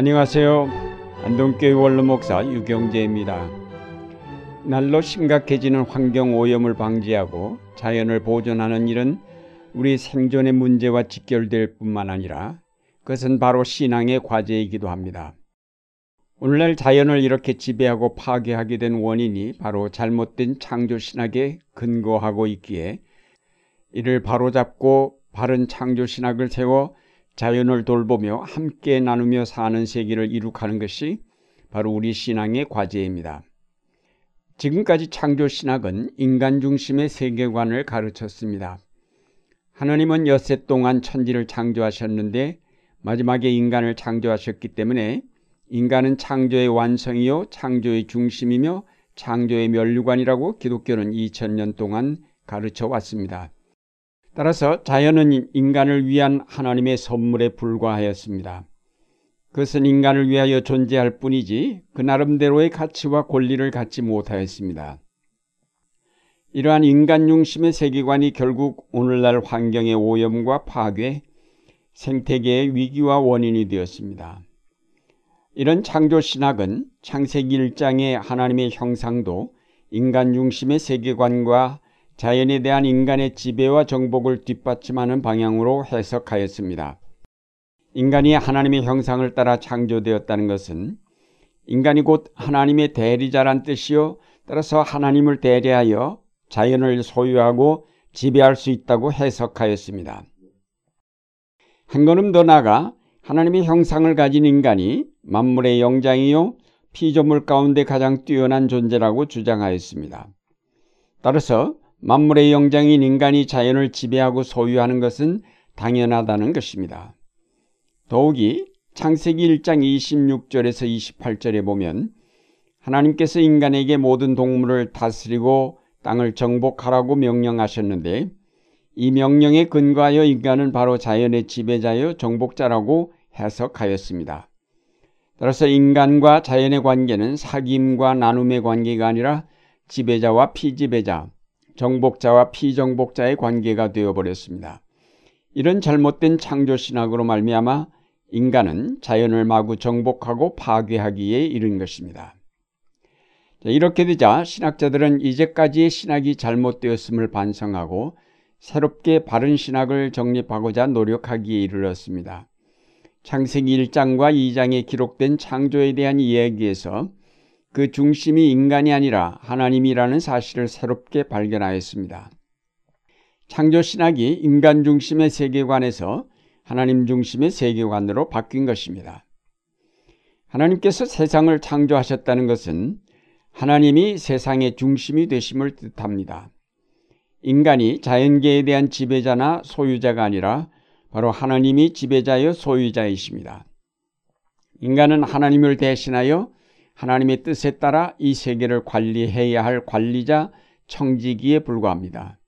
안녕하세요. 안동교회 원로목사 유경재입니다. 날로 심각해지는 환경 오염을 방지하고 자연을 보존하는 일은 우리 생존의 문제와 직결될 뿐만 아니라 그것은 바로 신앙의 과제이기도 합니다. 오늘날 자연을 이렇게 지배하고 파괴하게 된 원인이 바로 잘못된 창조 신학에 근거하고 있기에 이를 바로잡고 바른 창조 신학을 세워 자연을 돌보며 함께 나누며 사는 세계를 이룩하는 것이 바로 우리 신앙의 과제입니다. 지금까지 창조 신학은 인간 중심의 세계관을 가르쳤습니다. 하나님은 여세 동안 천지를 창조하셨는데 마지막에 인간을 창조하셨기 때문에 인간은 창조의 완성이요 창조의 중심이며 창조의 면류관이라고 기독교는 2000년 동안 가르쳐 왔습니다. 따라서 자연은 인간을 위한 하나님의 선물에 불과하였습니다. 그것은 인간을 위하여 존재할 뿐이지 그 나름대로의 가치와 권리를 갖지 못하였습니다. 이러한 인간 중심의 세계관이 결국 오늘날 환경의 오염과 파괴, 생태계의 위기와 원인이 되었습니다. 이런 창조 신학은 창세기 1장의 하나님의 형상도 인간 중심의 세계관과 자연에 대한 인간의 지배와 정복을 뒷받침하는 방향으로 해석하였습니다. 인간이 하나님의 형상을 따라 창조되었다는 것은 인간이 곧 하나님의 대리자란 뜻이요. 따라서 하나님을 대리하여 자연을 소유하고 지배할 수 있다고 해석하였습니다. 한 걸음 더 나아가 하나님의 형상을 가진 인간이 만물의 영장이요 피조물 가운데 가장 뛰어난 존재라고 주장하였습니다. 따라서 만물의 영장인 인간이 자연을 지배하고 소유하는 것은 당연하다는 것입니다. 더욱이 창세기 1장 26절에서 28절에 보면 하나님께서 인간에게 모든 동물을 다스리고 땅을 정복하라고 명령하셨는데 이 명령에 근거하여 인간은 바로 자연의 지배자여 정복자라고 해석하였습니다. 따라서 인간과 자연의 관계는 사귐과 나눔의 관계가 아니라 지배자와 피지배자, 정복자와 피정복자의 관계가 되어버렸습니다. 이런 잘못된 창조 신학으로 말미암아 인간은 자연을 마구 정복하고 파괴하기에 이른 것입니다. 이렇게 되자 신학자들은 이제까지의 신학이 잘못되었음을 반성하고 새롭게 바른 신학을 정립하고자 노력하기에 이르렀습니다. 창세기 1장과 2장에 기록된 창조에 대한 이야기에서 그 중심이 인간이 아니라 하나님이라는 사실을 새롭게 발견하였습니다. 창조 신학이 인간 중심의 세계관에서 하나님 중심의 세계관으로 바뀐 것입니다. 하나님께서 세상을 창조하셨다는 것은 하나님이 세상의 중심이 되심을 뜻합니다. 인간이 자연계에 대한 지배자나 소유자가 아니라 바로 하나님이 지배자여 소유자이십니다. 인간은 하나님을 대신하여 하나님의 뜻에 따라 이 세계를 관리해야 할 관리자 청지기에 불과합니다.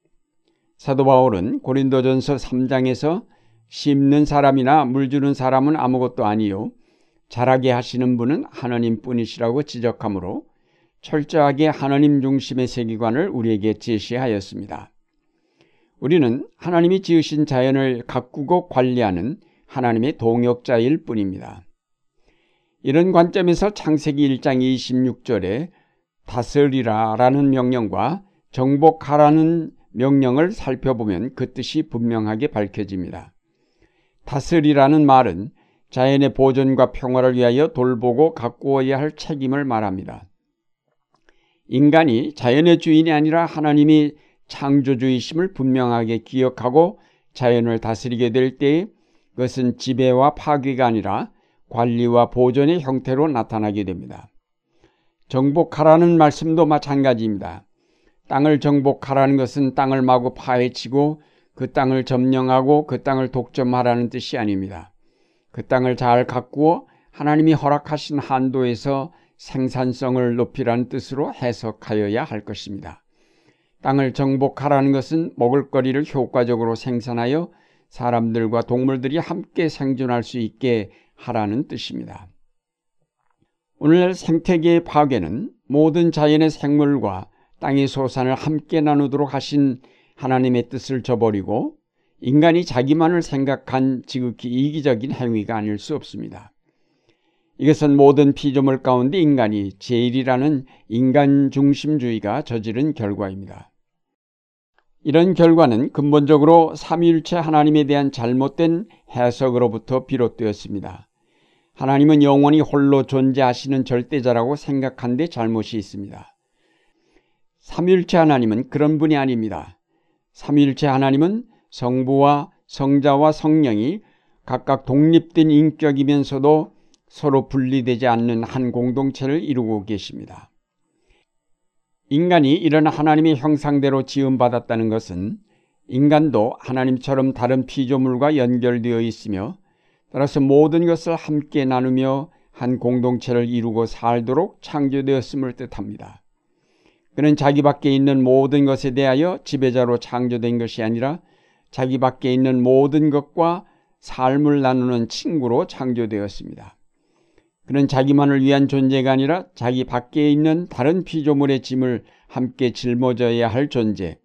사도 바울은 고린도전서 3장에서 심는 사람이나 물 주는 사람은 아무것도 아니요 자라게 하시는 분은 하나님 뿐이시라고 지적하므로 철저하게 하나님 중심의 세계관을 우리에게 제시하였습니다. 우리는 하나님이 지으신 자연을 가꾸고 관리하는 하나님의 동역자일 뿐입니다. 이런 관점에서 창세기 1장 26절에 다스리라 라는 명령과 정복하라는 명령을 살펴보면 그 뜻이 분명하게 밝혀집니다. 다스리라는 말은 자연의 보존과 평화를 위하여 돌보고 가꾸어야 할 책임을 말합니다. 인간이 자연의 주인이 아니라 하나님이 창조주의심을 분명하게 기억하고 자연을 다스리게 될 때에 그것은 지배와 파괴가 아니라 관리와 보존의 형태로 나타나게 됩니다. 정복하라는 말씀도 마찬가지입니다. 땅을 정복하라는 것은 땅을 마구 파헤치고 그 땅을 점령하고 그 땅을 독점하라는 뜻이 아닙니다. 그 땅을 잘 가꾸어 하나님이 허락하신 한도에서 생산성을 높이라는 뜻으로 해석하여야 할 것입니다. 땅을 정복하라는 것은 먹을거리를 효과적으로 생산하여 사람들과 동물들이 함께 생존할 수 있게 하라는 뜻입니다. 오늘날 생태계의 파괴는 모든 자연의 생물과 땅의 소산을 함께 나누도록 하신 하나님의 뜻을 저버리고 인간이 자기만을 생각한 지극히 이기적인 행위가 아닐 수 없습니다. 이것은 모든 피조물 가운데 인간이 제일이라는 인간 중심주의가 저지른 결과입니다. 이런 결과는 근본적으로 삼위일체 하나님에 대한 잘못된 해석으로부터 비롯되었습니다. 하나님은 영원히 홀로 존재하시는 절대자라고 생각한 데 잘못이 있습니다. 삼위일체 하나님은 그런 분이 아닙니다. 삼위일체 하나님은 성부와 성자와 성령이 각각 독립된 인격이면서도 서로 분리되지 않는 한 공동체를 이루고 계십니다. 인간이 이런 하나님의 형상대로 지음받았다는 것은 인간도 하나님처럼 다른 피조물과 연결되어 있으며 따라서 모든 것을 함께 나누며 한 공동체를 이루고 살도록 창조되었음을 뜻합니다. 그는 자기 밖에 있는 모든 것에 대하여 지배자로 창조된 것이 아니라 자기 밖에 있는 모든 것과 삶을 나누는 친구로 창조되었습니다. 그는 자기만을 위한 존재가 아니라 자기 밖에 있는 다른 피조물의 짐을 함께 짊어져야 할 존재,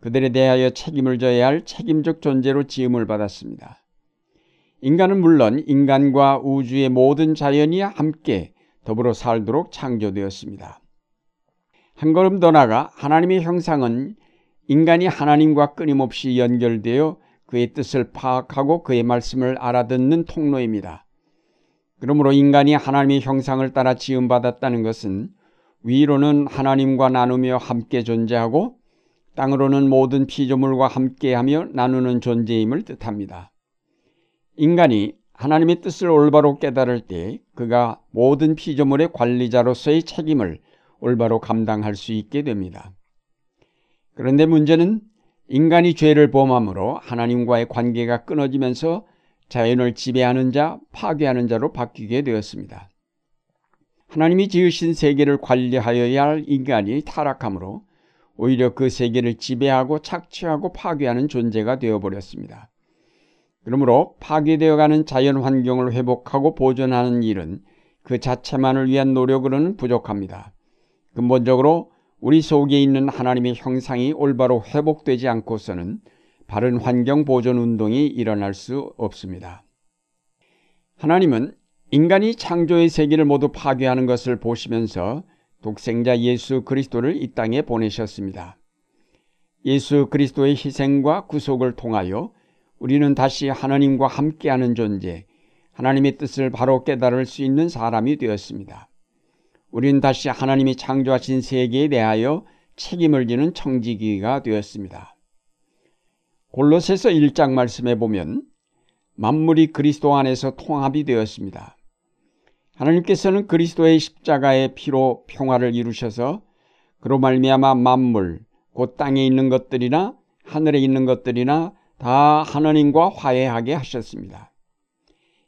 그들에 대하여 책임을 져야 할 책임적 존재로 지음을 받았습니다. 인간은 물론 인간과 우주의 모든 자연이 함께 더불어 살도록 창조되었습니다. 한 걸음 더 나가 하나님의 형상은 인간이 하나님과 끊임없이 연결되어 그의 뜻을 파악하고 그의 말씀을 알아듣는 통로입니다. 그러므로 인간이 하나님의 형상을 따라 지음받았다는 것은 위로는 하나님과 나누며 함께 존재하고 땅으로는 모든 피조물과 함께하며 나누는 존재임을 뜻합니다. 인간이 하나님의 뜻을 올바로 깨달을 때 그가 모든 피조물의 관리자로서의 책임을 올바로 감당할 수 있게 됩니다. 그런데 문제는 인간이 죄를 범함으로 하나님과의 관계가 끊어지면서 자연을 지배하는 자, 파괴하는 자로 바뀌게 되었습니다. 하나님이 지으신 세계를 관리하여야 할 인간이 타락함으로 오히려 그 세계를 지배하고 착취하고 파괴하는 존재가 되어버렸습니다. 그러므로 파괴되어가는 자연 환경을 회복하고 보존하는 일은 그 자체만을 위한 노력으로는 부족합니다. 근본적으로 우리 속에 있는 하나님의 형상이 올바로 회복되지 않고서는 바른 환경 보존 운동이 일어날 수 없습니다. 하나님은 인간이 창조의 세계를 모두 파괴하는 것을 보시면서 독생자 예수 그리스도를 이 땅에 보내셨습니다. 예수 그리스도의 희생과 구속을 통하여 우리는 다시 하나님과 함께하는 존재, 하나님의 뜻을 바로 깨달을 수 있는 사람이 되었습니다. 우리는 다시 하나님이 창조하신 세계에 대하여 책임을 지는 청지기가 되었습니다. 골로새서 1장 말씀에 보면 만물이 그리스도 안에서 통합이 되었습니다. 하나님께서는 그리스도의 십자가의 피로 평화를 이루셔서 그로 말미암아 만물 곧 땅에 있는 것들이나 하늘에 있는 것들이나 다 하나님과 화해하게 하셨습니다.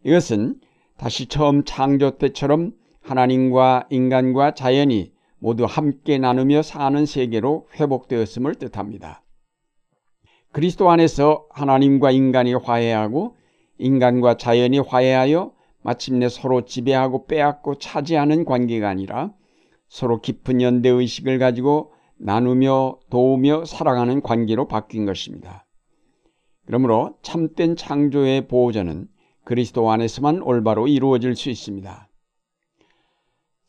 이것은 다시 처음 창조 때처럼 하나님과 인간과 자연이 모두 함께 나누며 사는 세계로 회복되었음을 뜻합니다. 그리스도 안에서 하나님과 인간이 화해하고 인간과 자연이 화해하여 마침내 서로 지배하고 빼앗고 차지하는 관계가 아니라 서로 깊은 연대 의식을 가지고 나누며 도우며 살아가는 관계로 바뀐 것입니다. 그러므로 참된 창조의 보호자는 그리스도 안에서만 올바로 이루어질 수 있습니다.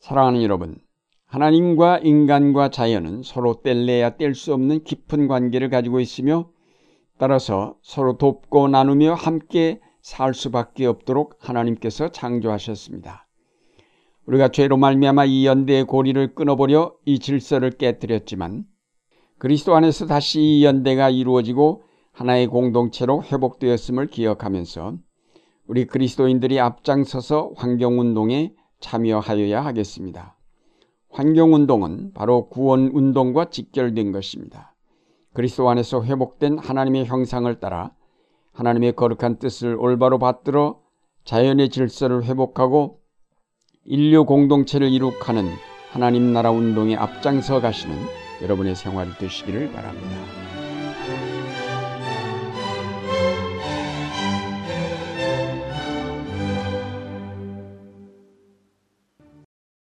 사랑하는 여러분, 하나님과 인간과 자연은 서로 뗄래야 뗄 수 없는 깊은 관계를 가지고 있으며 따라서 서로 돕고 나누며 함께 살 수밖에 없도록 하나님께서 창조하셨습니다. 우리가 죄로 말미암아 이 연대의 고리를 끊어버려 이 질서를 깨뜨렸지만 그리스도 안에서 다시 이 연대가 이루어지고 하나의 공동체로 회복되었음을 기억하면서 우리 그리스도인들이 앞장서서 환경운동에 참여하여야 하겠습니다. 환경운동은 바로 구원운동과 직결된 것입니다. 그리스도 안에서 회복된 하나님의 형상을 따라 하나님의 거룩한 뜻을 올바로 받들어 자연의 질서를 회복하고 인류 공동체를 이룩하는 하나님 나라 운동에 앞장서 가시는 여러분의 생활이 되시기를 바랍니다.